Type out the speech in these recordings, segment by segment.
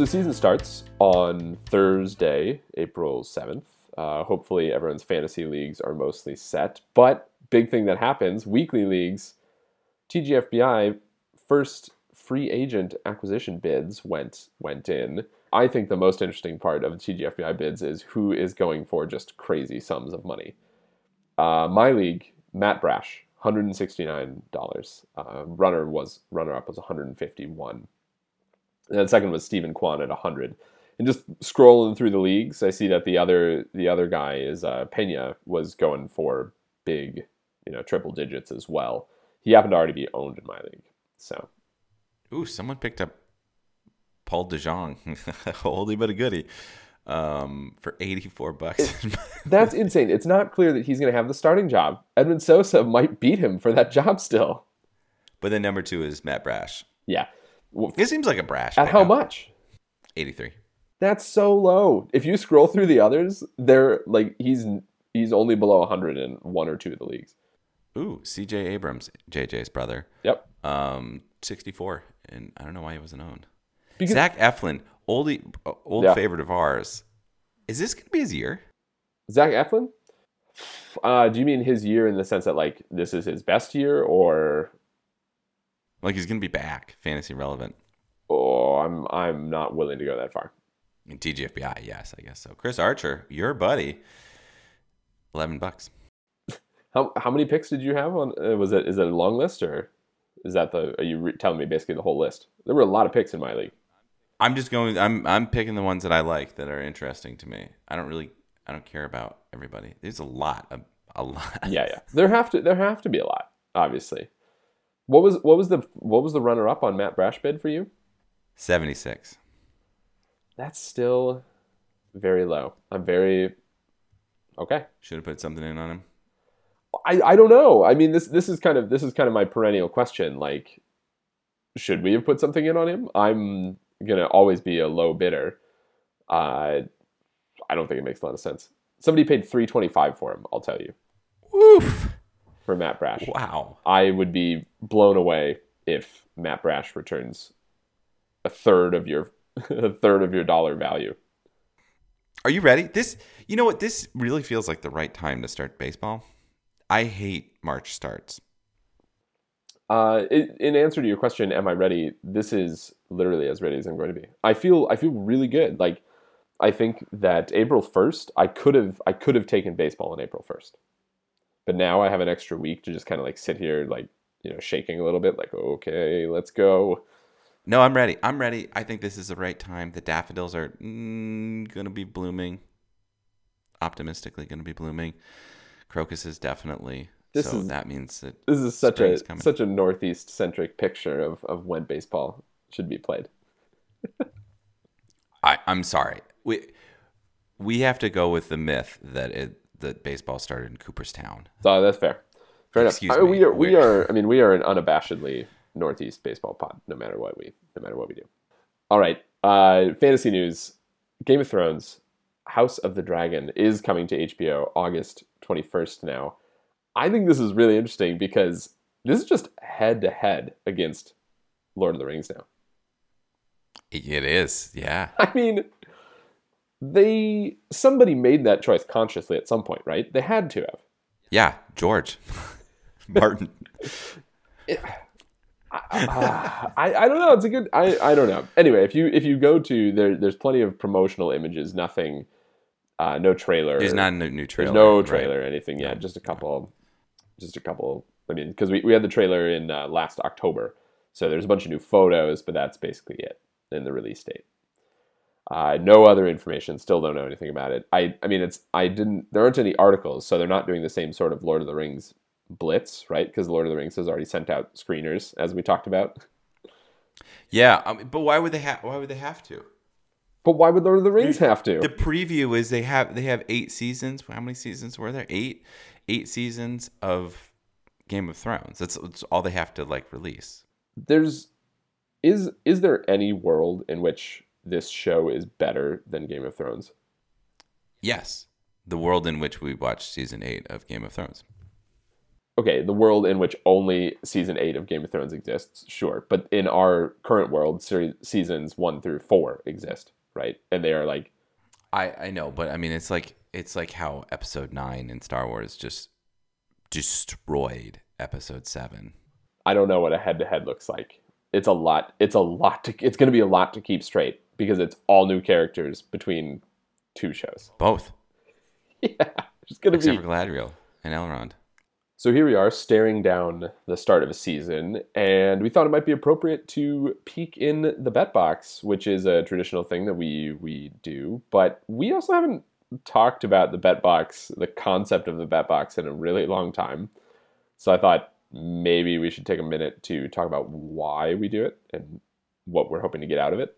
So the season starts on Thursday, April 7th. Uh, hopefully, everyone's fantasy leagues are mostly set. But big thing that happens weekly leagues, TGFBI first free agent acquisition bids went went in. I think the most interesting part of the TGFBI bids is who is going for just crazy sums of money. Uh, my league, Matt Brash, hundred and sixty nine dollars. Uh, runner was runner up was one hundred and fifty one. Then second was Steven Kwan at 100. And just scrolling through the leagues, I see that the other the other guy is uh, Pena was going for big, you know, triple digits as well. He happened to already be owned in my league. So, Ooh, someone picked up Paul DeJong, oldie but a goodie, um, for 84 bucks. that's insane. It's not clear that he's going to have the starting job. Edmund Sosa might beat him for that job still. but then number two is Matt Brash. Yeah. It seems like a Brash. At how much? 83. That's so low. If you scroll through the others, they're like he's he's only below 100 in one or two of the leagues. Ooh, CJ Abrams, JJ's brother. Yep. Um, 64. And I don't know why he wasn't owned. Because Zach Eflin, oldie, uh, old Yeah. favorite of ours. Is this going to be his year? Zach Eflin? Uh, do you mean his year in the sense that like this is his best year, or Like he's going to be back, fantasy relevant. oh, I'm I'm not willing to go that far. In TGFBI, yes, I guess so. Chris Archer, your buddy, 11 bucks. How how many picks did you have on? Uh, was it is it a long list or is that the? Are you re- telling me basically the whole list? There were a lot of picks in my league. I'm just going. I'm I'm picking the ones that I like that are interesting to me. I don't really. I don't care about everybody. There's a lot. A, a lot. Yeah, yeah. There have to there have to be a lot, obviously. What was what was the what was the runner up on Matt Brash bid for you? Seventy six. That's still very low. I'm very okay. Should have put something in on him. I, I don't know. I mean this this is kind of this is kind of my perennial question. Like, should we have put something in on him? I'm gonna always be a low bidder. Uh, I don't think it makes a lot of sense. Somebody paid three twenty five for him. I'll tell you Woof! For Matt Brash. Wow. I would be blown away if Matt Brash returns a third of your a third of your dollar value. Are you ready? This. You know what? This really feels like the right time to start baseball. I hate March starts. Uh, in, in answer to your question, am I ready? This is literally as ready as I'm going to be. I feel I feel really good. Like I think that April first, I could have I could have taken baseball on April first, but now I have an extra week to just kind of like sit here, like you know, shaking a little bit, like okay, let's go. No, I'm ready. I'm ready. I think this is the right time. The daffodils are mm, going to be blooming. Optimistically, going to be blooming. Crocuses definitely. This so is- that means that This is such a coming. such a northeast centric picture of of when baseball should be played. I, I'm sorry. We we have to go with the myth that it that baseball started in Cooperstown. So that's fair. Fair enough. Excuse I mean, we are we we're- I mean, we are an unabashedly northeast baseball pod, no matter what we no matter what we do. All right, uh, fantasy news: Game of Thrones, House of the Dragon is coming to HBO August twenty first. Now, I think this is really interesting because this is just head to head against Lord of the Rings. Now, it is, yeah. I mean, they somebody made that choice consciously at some point, right? They had to have. Yeah, George. Martin. Ah, I, I don't know. It's a good. I, I don't know. Anyway, if you if you go to there, there's plenty of promotional images. Nothing, uh, no trailer. There's not a new, new trailer. There's no right? trailer or anything yet. Just a couple. Just a couple. I mean, because we, we had the trailer in uh, last October, so there's a bunch of new photos, but that's basically it in the release date. Uh, no other information. Still don't know anything about it. I I mean, it's I didn't. There aren't any articles, so they're not doing the same sort of Lord of the Rings blitz, right? Because Lord of the Rings has already sent out screeners, as we talked about. Yeah, mean, but why would they have? Why would they have to? But why would Lord of the Rings have to? The preview is they have they have eight seasons. How many seasons were there? Eight, eight seasons of Game of Thrones. That's, that's all they have to like release. There's is is there any world in which this show is better than Game of Thrones? Yes, the world in which we watched season eight of Game of Thrones. Okay, the world in which only season eight of Game of Thrones exists, sure. But in our current world, se- seasons one through four exist, right? And they are like I I know, but I mean, it's like it's like how Episode nine in Star Wars just destroyed Episode seven. I don't know what a head to head looks like. It's a lot. It's a lot to. It's going to be a lot to keep straight because it's all new characters between two shows. Both, Yeah, it's going to except be. for Galadriel and Elrond. So here we are, staring down the start of a season, and we thought it might be appropriate to peek in the bet box, which is a traditional thing that we we do. But we also haven't talked about the bet box, the concept of the bet box, in a really long time. So I thought maybe we should take a minute to talk about why we do it and what we're hoping to get out of it.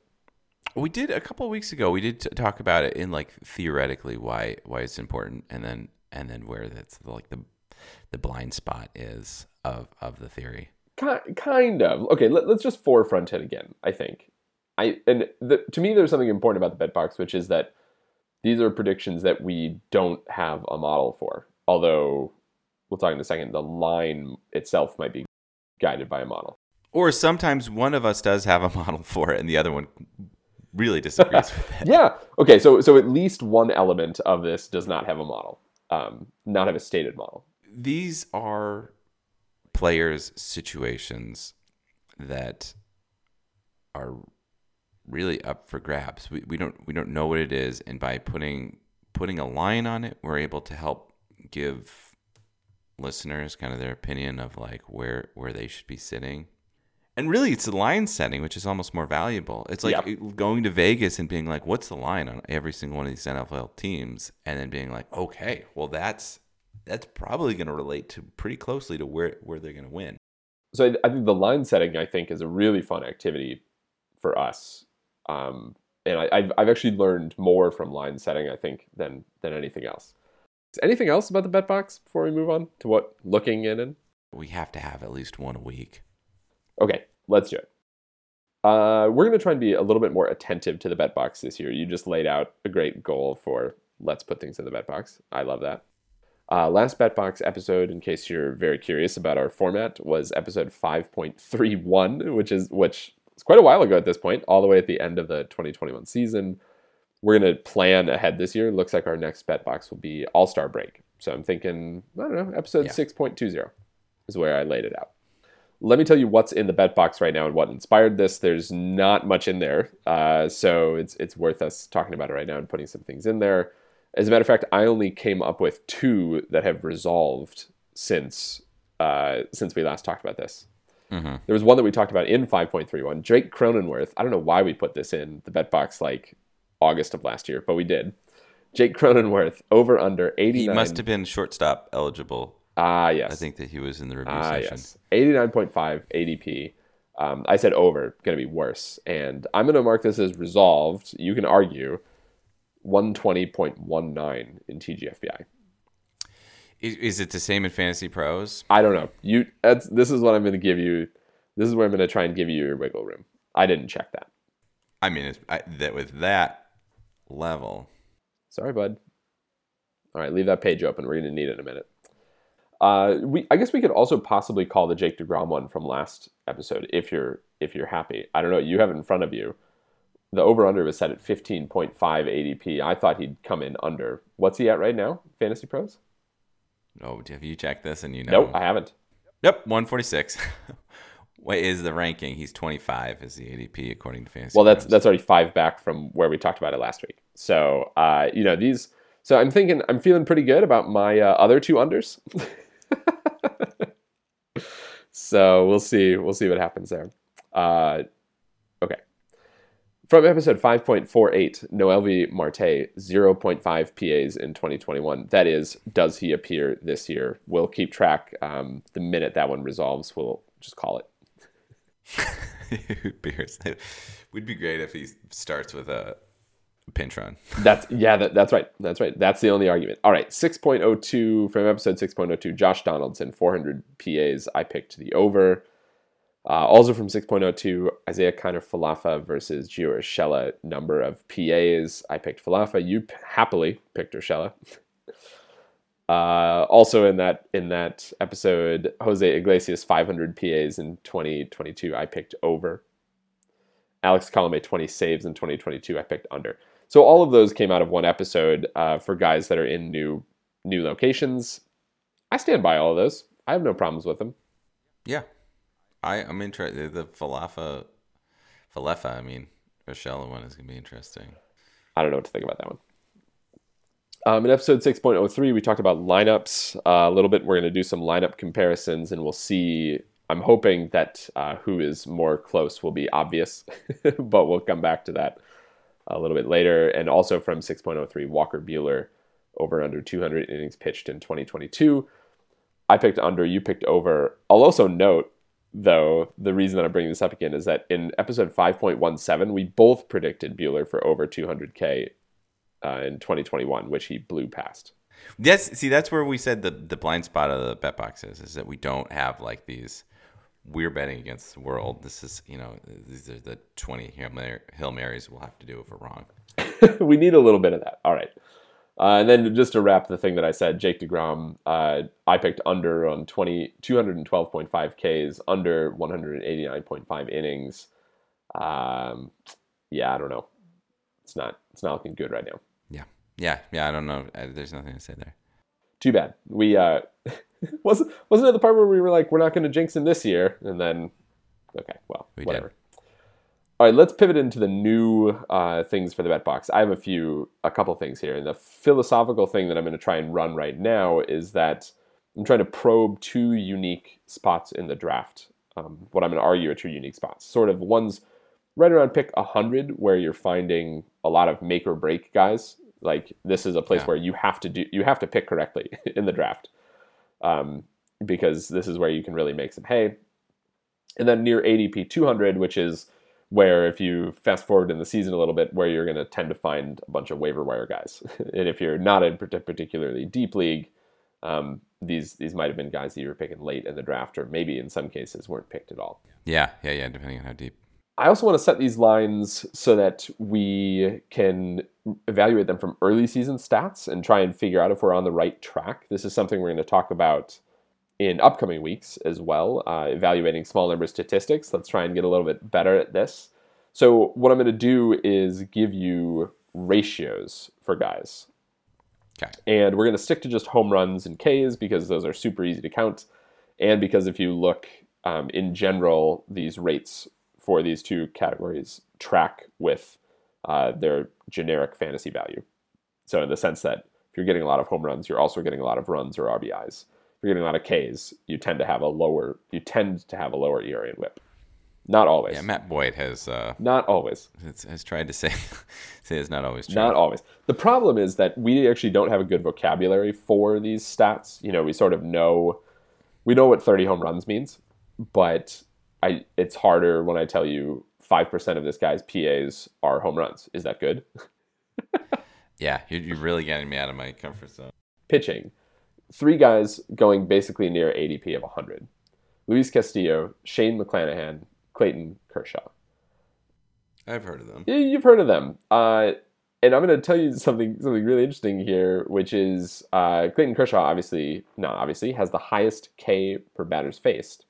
We did a couple of weeks ago. We did t- talk about it in like theoretically why why it's important, and then and then where that's like the the blind spot is of of the theory. Kind of okay let, us just forefront it again i think i and the, to me there's something important about the bet box which is that these are predictions that we don't have a model for although we'll talk in a second the line itself might be guided by a model Or sometimes one of us does have a model for it, and the other one really disagrees with it. yeah okay so so at least one element of this does not have a model um, not have a stated model These are players' situations that are really up for grabs. We, we don't we don't know what it is, and by putting putting a line on it, we're able to help give listeners kind of their opinion of like where where they should be sitting. And really, it's the line setting, which is almost more valuable. It's like going to Vegas and being like, "What's the line on every single one of these NFL teams?" And then being like, "Okay, well, that's that's probably going to relate to pretty closely to where where they're going to win." so I, I think the line setting I think is a really fun activity for us, um, and I, I've I've actually learned more from line setting I think than than anything else. Is anything else about the bet box before we move on to what looking in and We have to have at least one a week. Okay, let's do it. Uh, we're going to try and be a little bit more attentive to the bet box this year. You just laid out a great goal for let's put things in the bet box. I love that. Uh, last bet box episode, in case you're very curious about our format, was episode 5.31, which is which is quite a while ago at this point, all the way at the end of the 2021 season. We're going to plan ahead this year. Looks like our next bet box will be All Star Break. So I'm thinking, I don't know, episode Yeah. 6.20 is where I laid it out let me tell you what's in the bet box right now and what inspired this. There's not much in there, uh, so it's it's worth us talking about it right now and putting some things in there. As a matter of fact, I only came up with two that have resolved since uh, since we last talked about this. Mm-hmm. There was one that we talked about in 5.31. Drake Cronenworth. I don't know why we put this in the bet box like August of last year, but we did. Jake Cronenworth over under 89. He must have been shortstop eligible. Ah yes. I think that he was in the review Ah, session. yes. 89.5 ADP. Um, I said over, going to be worse. And I'm going to mark this as resolved. You can argue 120.19 in TGFBI. Is, is it the same in Fantasy Pros? I don't know. You. That's, this is what I'm going to give you. This is where I'm going to try and give you your wiggle room. I didn't check that. I mean, it's, I, that with that level, Sorry, bud. All right, leave that page open. We're going to need it in a minute. Uh, we, I guess we could also possibly call the Jake Degrom one from last episode if you're if you're happy. I don't know. You have it in front of you. The over under was set at 15.5 ADP. I thought he'd come in under. What's he at right now? Fantasy Pros? oh, have you checked this and you know? Nope, I haven't. Nope, 146. what is the ranking? He's 25 is the ADP according to Fantasy Well, that's Pros. that's already five back from where we talked about it last week. So, uh, you know, these. So I'm thinking I'm feeling pretty good about my uh, other two unders. so we'll see. We'll see what happens there. Uh, okay. From episode 5.48, Noelvi Marte, 0.5 PAs in 2021. That is, does he appear this year? We'll keep track. Um, the minute that one resolves, we'll just call it. Beers. It would be great if he starts with a pinch run. That's yeah, that, that's right. That's right. That's the only argument. All right, 6.02 from episode 6.02, Josh Donaldson, 400 PAs. I picked the over. Uh, also from 6.02, Isiah Kiner Falefa versus Gio Urshela, number of PAs. I picked Falefa. You p- happily picked Urshela. Uh, also in that in that episode, Jose Iglesias 500 PAs in 2022. I picked over. Alex Colome 20 saves in 2022. I picked under. So all of those came out of one episode uh, for guys that are in new new locations. I stand by all of those. I have no problems with them. Yeah, I I'm interested. The falafa, Falefa. I mean, Urshela one is gonna be interesting. I don't know what to think about that one. Um, in episode 6.03, we talked about lineups uh, a little bit. We're going to do some lineup comparisons, and we'll see. I'm hoping that uh, who is more close will be obvious, but we'll come back to that a little bit later. And also from 6.03, Walker Buehler over under 200 innings pitched in 2022. I picked under, you picked over. I'll also note, though, the reason that I'm bringing this up again is that in episode 5.17, we both predicted Buehler for over 200K uh, in 2021, which he blew past. Yes, see, that's where we said the the blind spot of the bet box is, is that we don't have like these. We're betting against the world. This is, you know, these are the 20 Hail, Marys we'll have to do if we're wrong. we need a little bit of that. All right. Uh, and then just to wrap the thing that I said, Jake DeGrom, uh, I picked under on 20, 212.5 Ks, under 189.5 innings. Um, yeah, I don't know. It's not, it's not looking good right now. Yeah, yeah, yeah. I don't know. There's nothing to say there. Too bad. We, uh, wasn't, wasn't it the part where we were like, we're not going to jinx him this year? And then, okay, well, We did. whatever. All right, let's pivot into the new uh, things for the bet box. I have a few, a couple things here. And the philosophical thing that I'm going to try and run right now is that I'm trying to probe two unique spots in the draft. Um, what I'm going to argue are two unique spots. Sort of one's right around pick 100, where you're finding a lot of make or break guys. Like this is a place Yeah. where you have to do, you have to pick correctly in the draft, um, because this is where you can really make some hay. And then near ADP 200, which is where if you fast forward in the season a little bit, where you're going to tend to find a bunch of waiver wire guys. and if you're not in particularly deep league, um, these these might have been guys that you were picking late in the draft, or maybe in some cases weren't picked at all. Yeah, yeah, yeah. Depending on how deep. I also want to set these lines so that we can evaluate them from early season stats and try and figure out if we're on the right track. This is something we're going to talk about in upcoming weeks as well, uh, evaluating small number statistics. Let's try and get a little bit better at this. So, what I'm going to do is give you ratios for guys. Okay. And we're going to stick to just home runs and Ks because those are super easy to count. And because if you look um, in general, these rates for these two categories track with uh, their generic fantasy value. So, in the sense that if you're getting a lot of home runs, you're also getting a lot of runs or RBIs. If you're getting a lot of Ks, you tend to have a lower you tend to have a lower ERA and WHIP. Not always. Yeah, Matt Boyd has uh, Not always. has, has tried to say say it's not always true. Not always. The problem is that we actually don't have a good vocabulary for these stats. You know, we sort of know we know what 30 home runs means, but I it's harder when I tell you 5% of this guy's PAs are home runs. Is that good? Yeah, you're, you're really getting me out of my comfort zone. Pitching. Three guys going basically near ADP of 100. Luis Castillo, Shane McClanahan, Clayton Kershaw. I've heard of them. Yeah, you've heard of them. Uh, and I'm going to tell you something something really interesting here, which is uh, Clayton Kershaw obviously, not obviously, has the highest K per batters faced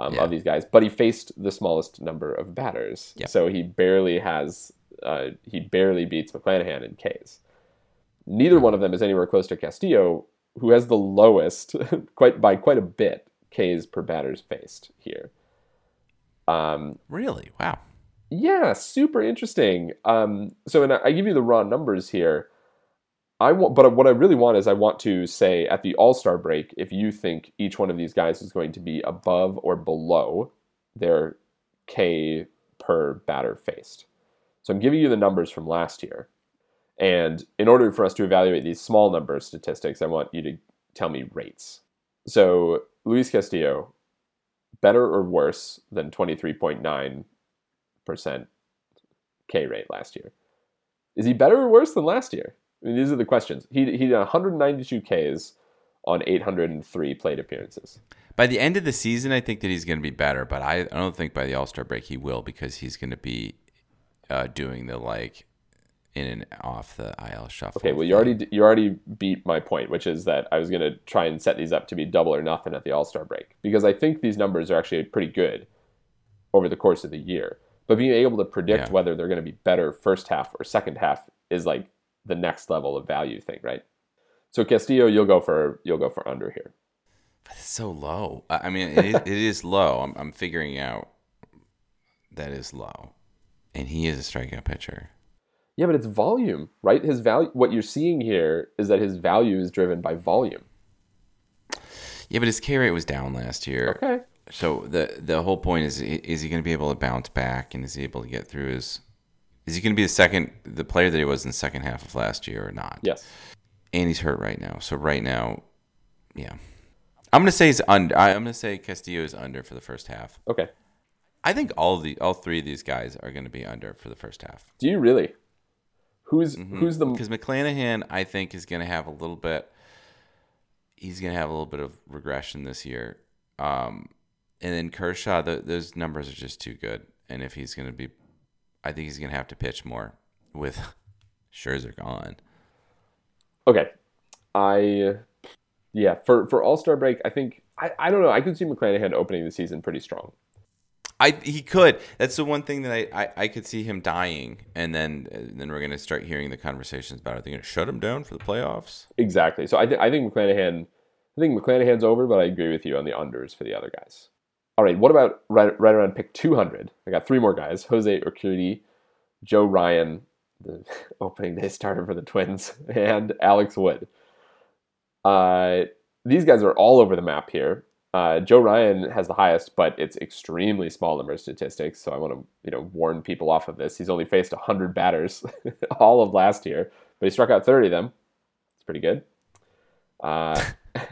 um, Yeah. of these guys, but he faced the smallest number of batters. Yeah. So he barely has, uh, he barely beats McClanahan in Ks. Neither one of them is anywhere close to Castillo, who has the lowest, quite by quite a bit, Ks per batters faced here. Um, Really? Wow. yeah, super interesting. Um, so, and I, I give you the raw numbers here. I want, but what I really want is I want to say at the All Star break if you think each one of these guys is going to be above or below their K per batter faced. So I'm giving you the numbers from last year. And in order for us to evaluate these small number statistics, I want you to tell me rates. So Luis Castillo, better or worse than 23.9% K rate last year? Is he better or worse than last year? I mean, these are the questions. He, he did 192 Ks on 803 plate appearances. By the end of the season, I think that he's going to be better, but I, I don't think by the All Star break he will because he's going to be uh, doing the like in and off the IL shuffle. Okay, well you already you already beat my point, which is that I was going to try and set these up to be double or nothing at the All Star break because I think these numbers are actually pretty good over the course of the year. But being able to predict Yeah. whether they're going to be better first half or second half is like the next level of value thing, right? So Castillo, you'll go for you'll go for under here. But it's so low. I mean, it is, it is low. I'm, I'm figuring out that is low, and he is a strikeout pitcher. Yeah, but it's volume, right? His value. What you're seeing here is that his value is driven by volume. Yeah, but his K rate was down last year. Okay. So the the whole point is is he going to be able to bounce back and is he able to get through his is he going to be the second the player that he was in the second half of last year or not? Yes. And he's hurt right now. So right now, yeah. I'm going to say he's under I'm going to say Castillo is under for the first half. Okay. I think all of the all three of these guys are going to be under for the first half. Do you really? Who's who's the Because McClanahan, I think, is going to have a little bit. He's going to have a little bit of regression this year, um, and then Kershaw. The, those numbers are just too good. And if he's going to be, I think he's going to have to pitch more with Scherzer gone. Okay. I yeah, for for All-Star break, I think I, I don't know, I could see McClanahan opening the season pretty strong. I he could. That's the one thing that I, I, I could see him dying, and then and then we're going to start hearing the conversations about are they going to shut him down for the playoffs? Exactly. So I think I think McClanahan I think McClanahan's over, but I agree with you on the unders for the other guys. All right, what about right, right around pick 200? I got three more guys. Jose Urquidy, Joe Ryan, the opening day starter for the Twins, and Alex Wood. Uh, these guys are all over the map here. Uh, Joe Ryan has the highest, but it's extremely small number of statistics. So I want to, you know, warn people off of this. He's only faced 100 batters all of last year, but he struck out 30 of them. It's pretty good. Uh,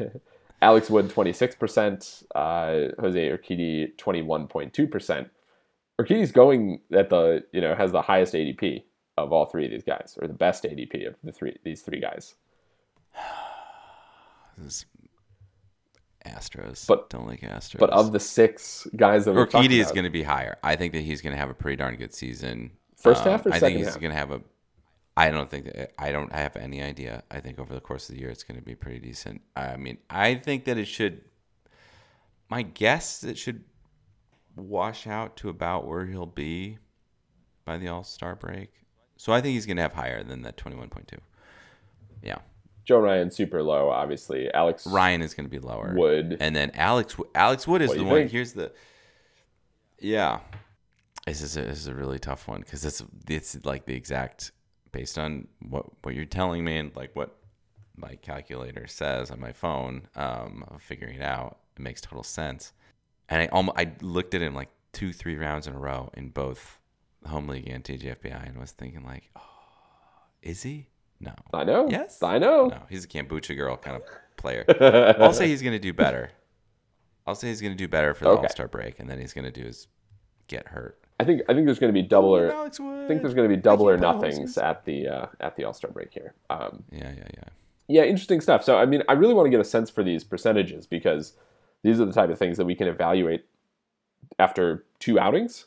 Alex Wood 26%, uh, Jose Urquidy 21.2%. Urquidy's going at the, you know, has the highest ADP of all three of these guys, or the best ADP of the three these three guys. This Astros, But- don't like Astros. But of the six guys that we're talking Urquidy is going to be higher. I think that he's going to have a pretty darn good season. First half or I second think he's going to have a. I don't think that I don't have any idea. I think over the course of the year it's going to be pretty decent. I mean, I think that it should. My guess is it should wash out to about where he'll be by the All Star break. So I think he's going to have higher than that twenty one point two. Yeah, Joe Ryan super low, obviously. Alex Ryan is going to be lower. Wood. and then Alex Alex Wood is What the one. think? Here's the yeah. This is a, this is a really tough one because it's it's like the exact based on what what you're telling me and like what my calculator says on my phone. Um, I'm figuring it out. It makes total sense. And I almost I looked at him like two three rounds in a row in both home league and TGFBI and was thinking like, oh, is he? No. I know. Yes. I know. No, he's a kombucha girl kind of player. I'll say he's going to do better. I'll say he's going to do better for the Okay. All Star break, and then he's going to do is get hurt. I think I think there's going to be double or Alex Wood. I think there's going to be double or keep on nothings at the uh, at the All Star break here. Um, Yeah, yeah, yeah. yeah, interesting stuff. So I mean, I really want to get a sense for these percentages because these are the type of things that we can evaluate after two outings.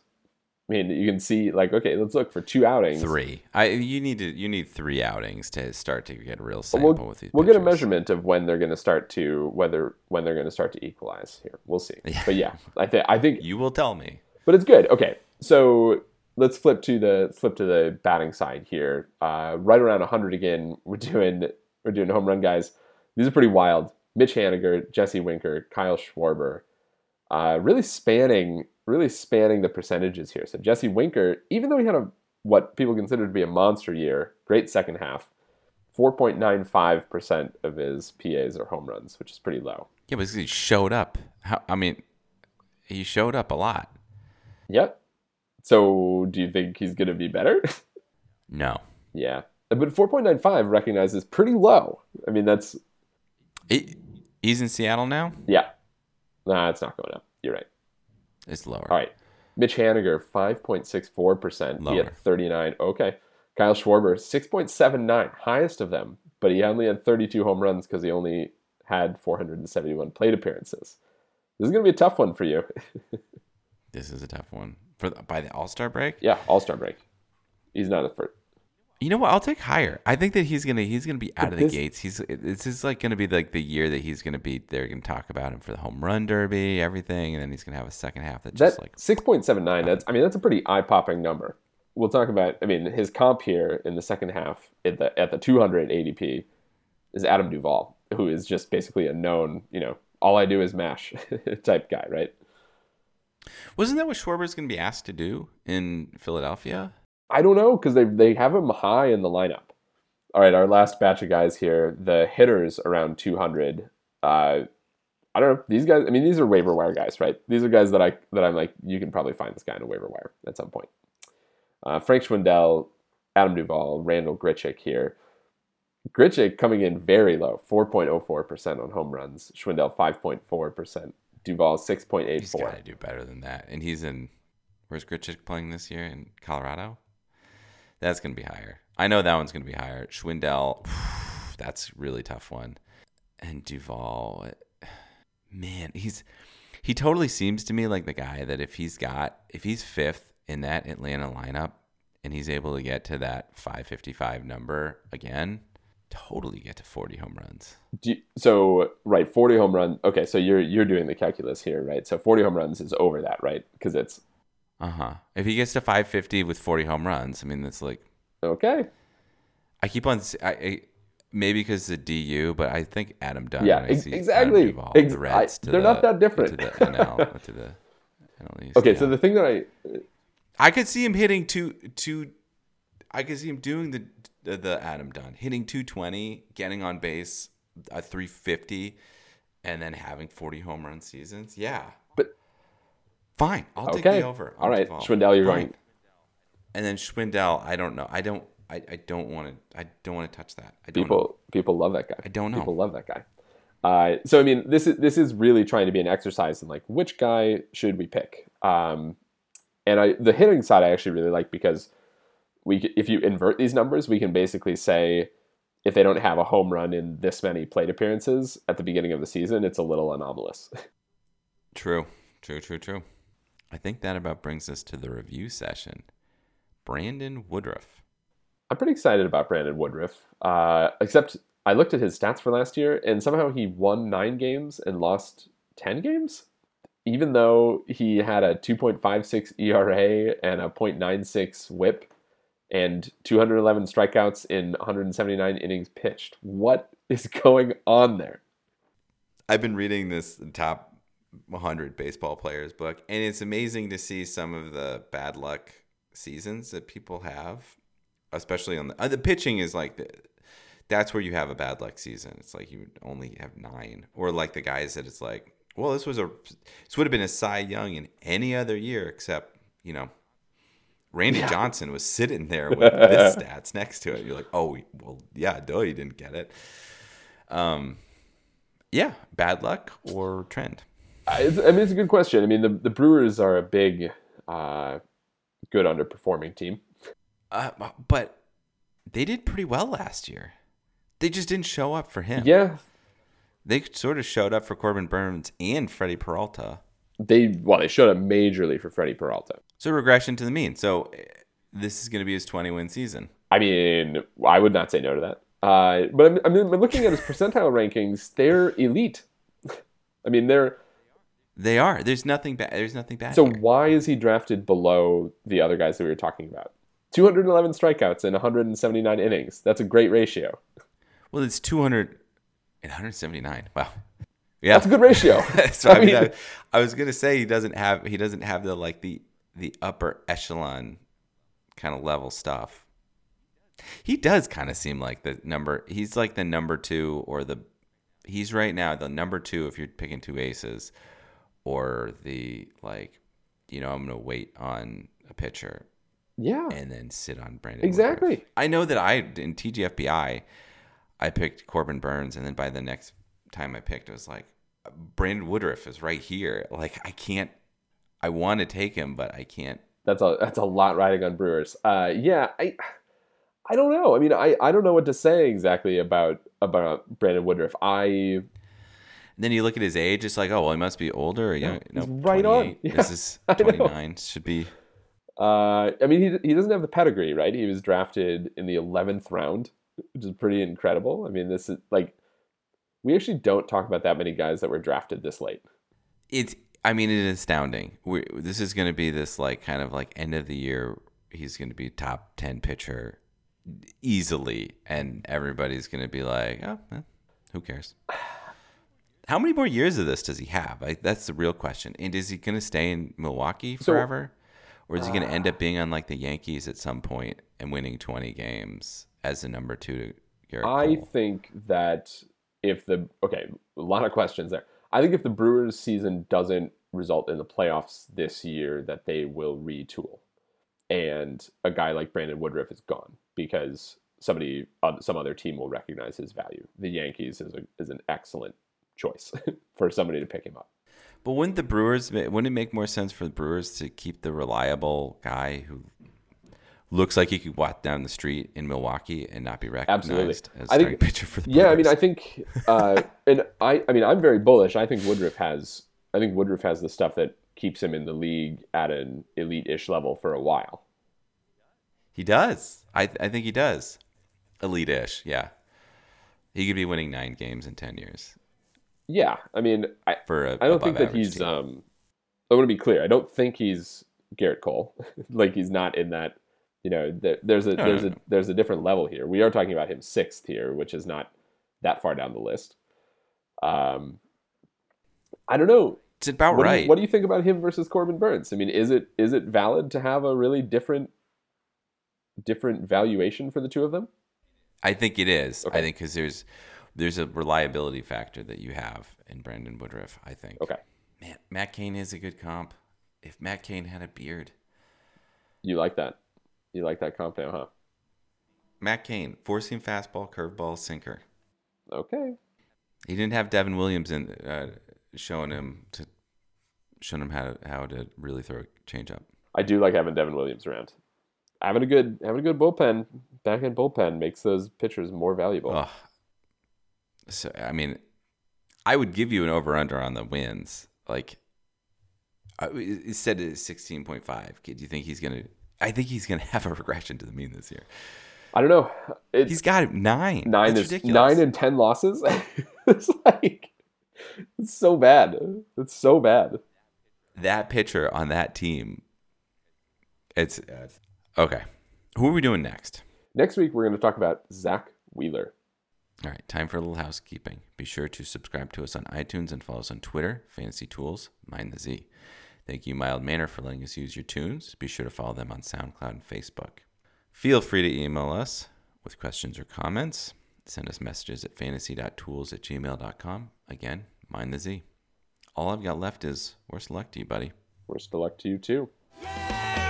I mean, you can see like, okay, let's look for two outings. Three. I you need to you need three outings to start to get a real sample We'll, with these. we'll get a measurement of when they're going to start to whether when they're going to start to equalize here. We'll see. Yeah. But yeah, I think I think You will tell me. but it's good. Okay, so let's flip to the flip to the batting side here. Uh, right around 100 again. We're doing we're doing home run guys. These are pretty wild. Mitch Haniger, Jesse Winker, Kyle Schwarber, uh, really spanning really spanning the percentages here. So Jesse Winker, even though he had a what people consider to be a monster year, great second half. 4.95% of his PAs are home runs, which is pretty low. Yeah, but he showed up. How, I mean, he showed up a lot. Yep. So do you think he's going to be better? No. yeah. But 4.95 recognizes pretty low. I mean, that's, It, he's in Seattle now? yeah. Nah, it's not going up. You're right. It's lower. All right. Mitch Haniger, 5.64%. He had 39. Okay. Kyle Schwarber, 6.79, highest of them, but he only had 32 home runs because he only had 471 plate appearances. This is going to be a tough one for you. This is a tough one. For the, by the All Star break? yeah, All Star break. He's not a first. You know what? I'll take higher. I think that he's gonna he's gonna be out of the this- gates. He's this is like gonna be like the year that he's gonna be. They're gonna talk about him for the home run derby, everything, and then he's gonna have a second half that just like 6.79, that's, I mean, that's a pretty eye popping number. We'll talk about, I mean, his comp here in the second half at the, at the 200 ADP is Adam Duvall, who is just basically a known, you know, all I do is mash type guy, right? Wasn't that what Schwarber's gonna be asked to do in Philadelphia? I don't know because they they have him high in the lineup. All right, our last batch of guys here, the hitters around 200. Uh, I don't know these guys. I mean, these are waiver wire guys, right? These are guys that I that I'm like, you can probably find this guy in a waiver wire at some point. Uh, Frank Schwindel, Adam Duvall, Randal Grichuk here. Grichuk coming in very low, 4.04% on home runs. Schwindel 5.4%. Duvall He's 6.84. got to do better than that. And he's in where's Grichuk playing this year in Colorado? That's gonna be higher. I know that one's gonna be higher. Schwindel, that's really tough one. And Duvall, man, he's he totally seems to me like the guy that if he's got if he's fifth in that Atlanta lineup and he's able to get to that 555 number again, totally get to 40 home runs. You- so right, 40 home run. Okay, so you're you're doing the calculus here, right? So 40 home runs is over that, right? Because it's Uh huh. If he gets to 550 with 40 home runs, I mean that's like okay. I keep on. I, I- maybe because the DU, but I think Adam Dunn. Yeah, ex- exactly. Ex- the Reds I- to they're the- not that different. To the NL, to the NL East, Okay, yeah. so the thing that I I could see him hitting two two. I could see him doing the the, the Adam Dunn hitting 220, getting on base a 350, and then having 40 home run seasons. Yeah, but fine. I'll take okay. the over. All right, Duvall. Schwindel, you're Fine. going. And then Schwindel, I don't know. I don't. I, I don't want to. I don't want to touch that. I don't know. People people love that guy. I don't know. People love that guy. Uh, so I mean, this is this is really trying to be an exercise in like which guy should we pick. Um, and I the hitting side I actually really like because we if you invert these numbers, we can basically say if they don't have a home run in this many plate appearances at the beginning of the season, it's a little anomalous. True, true, true, true. I think that about brings us to the review session. Brandon Woodruff. I'm pretty excited about Brandon Woodruff. Uh, except I looked at his stats for last year, and somehow he won nine games and lost ten games, even though he had a 2.56 ERA and a 0.96 WHIP and 211 strikeouts in 179 innings pitched. What is going on there? I've been reading this top 100 baseball players book, and it's amazing to see some of the bad luck seasons that people have, especially on the uh, the pitching is like the, that's where you have a bad luck season. It's like you only have nine, or like the guys that it's like, well, this was a this would have been a Cy Young in any other year except you know. Randy Johnson was sitting there with this stats next to it. You're like, oh, well, yeah, duh, you didn't get it. Um, yeah, bad luck or trend. I I mean, it's a good question. I mean, the, the Brewers are a big, uh, good underperforming team. Uh, but they did pretty well last year. They just didn't show up for him. Yeah, They sort of showed up for Corbin Burnes and Freddy Peralta. they well, they showed up majorly for Freddy Peralta. So regression to the mean. So eh, this is going to be his 20 win season. I mean, I would not say no to that. Uh, but I'm, I mean, I'm looking at his percentile rankings. They're elite. I mean, they're They are. There's nothing bad. There's nothing bad. so. here. Why is he drafted below the other guys that we were talking about? 211 strikeouts in 179 innings. That's a great ratio. Well, it's 200 and 179. Wow. Yeah. That's a good ratio. so I, I mean, I, I was gonna say he doesn't have he doesn't have the like the the upper echelon kind of level stuff. He does kind of seem like the number. He's like the number two or the. He's right now the number two if you're picking two aces, or the like. You know, I'm gonna wait on a pitcher Yeah. and then sit on Brandon. Exactly. Woodruff. I know that I in TGFBI, I picked Corbin Burnes, and then by the next time I picked, it was like Brandon Woodruff is right here. Like I can't. I want to take him, but I can't. That's a that's a lot riding on Brewers. Uh, yeah, I I don't know. I mean, I, I don't know what to say exactly about about Brandon Woodruff. I And then you look at his age, it's like, oh well, he must be older or young. he's no, right on. Yeah, this is twenty nine. Should be. uh, I mean, he he doesn't have the pedigree, right? He was drafted in the eleventh round, which is pretty incredible. I mean, this is like we actually don't talk about that many guys that were drafted this late. It's. I mean, it is astounding. we this is going to be this like kind of like end of the year. He's going to be top ten pitcher easily, and everybody's going to be like, oh, eh, who cares? How many more years of this does he have? Like, that's the real question. And is he going to stay in Milwaukee So- forever, or is he going to end up being on like the Yankees at some point and winning twenty games as the number two to Gerrit I Cole? think that if the okay, a lot of questions there. I think if the Brewers season doesn't result in the playoffs this year, that they will retool, and a guy like Brandon Woodruff is gone because somebody, some other team will recognize his value. The Yankees is a, is an excellent choice for somebody to pick him up. But wouldn't the Brewers? Wouldn't it make more sense for the Brewers to keep the reliable guy who looks like he could walk down the street in Milwaukee and not be recognized as I think- pitcher for the Yeah, I mean, I think, uh, and I, I mean, I'm very bullish. I think Woodruff has, I think Woodruff has the stuff that keeps him in the league at an elite-ish level for a while. he does. I I think he does. Elite-ish, yeah. He could be winning nine games in ten years Yeah, I mean, I, for a I don't think that he's. team. Um, I want to be clear. I don't think he's Gerrit Cole. like he's not in that. You know, there, there's a No, there's no, a there's a different level here. We are talking about him sixth here, which is not that far down the list. Um, I don't know. it's about What, do right. you, what do you think about him versus Corbin Burnes? I mean, is it is it valid to have a really different different valuation for the two of them? I think it is. Okay. I think because there's there's a reliability factor that you have in Brandon Woodruff. I think. Okay, Man, Matt Cain is a good comp. If Matt Cain had a beard, you like that? You like that comp now, huh? Matt Cain, four seam fastball, curveball, sinker. Okay. He didn't have Devin Williams in uh, showing him to showing him how to, how to really throw a changeup. I do like having Devin Williams around. Having a good having a good bullpen, back end bullpen makes those pitchers more valuable. So I mean, I would give you an over under on the wins. Like, I, it said it's sixteen point five. Do you think he's gonna? I think he's gonna have a regression to the mean this year. I don't know. It's He's got nine. nine That's is ridiculous. nine and ten losses. it's like it's so bad. It's so bad. that pitcher on that team. It's it's- okay. Who are we doing next? Next week we're going to talk about Zack Wheeler. All right, time for a little housekeeping. Be sure to subscribe to us on iTunes and follow us on Twitter, Fantasy Tools, Mind the Z. Thank you, Mild Manner, for letting us use your tunes. Be sure to follow them on SoundCloud and Facebook. Feel free to email us with questions or comments. Send us messages at fantasy.tools at gmail.com. Again, Mind the Z. All I've got left is worst luck to you, buddy. Worst of luck to you too. Yeah!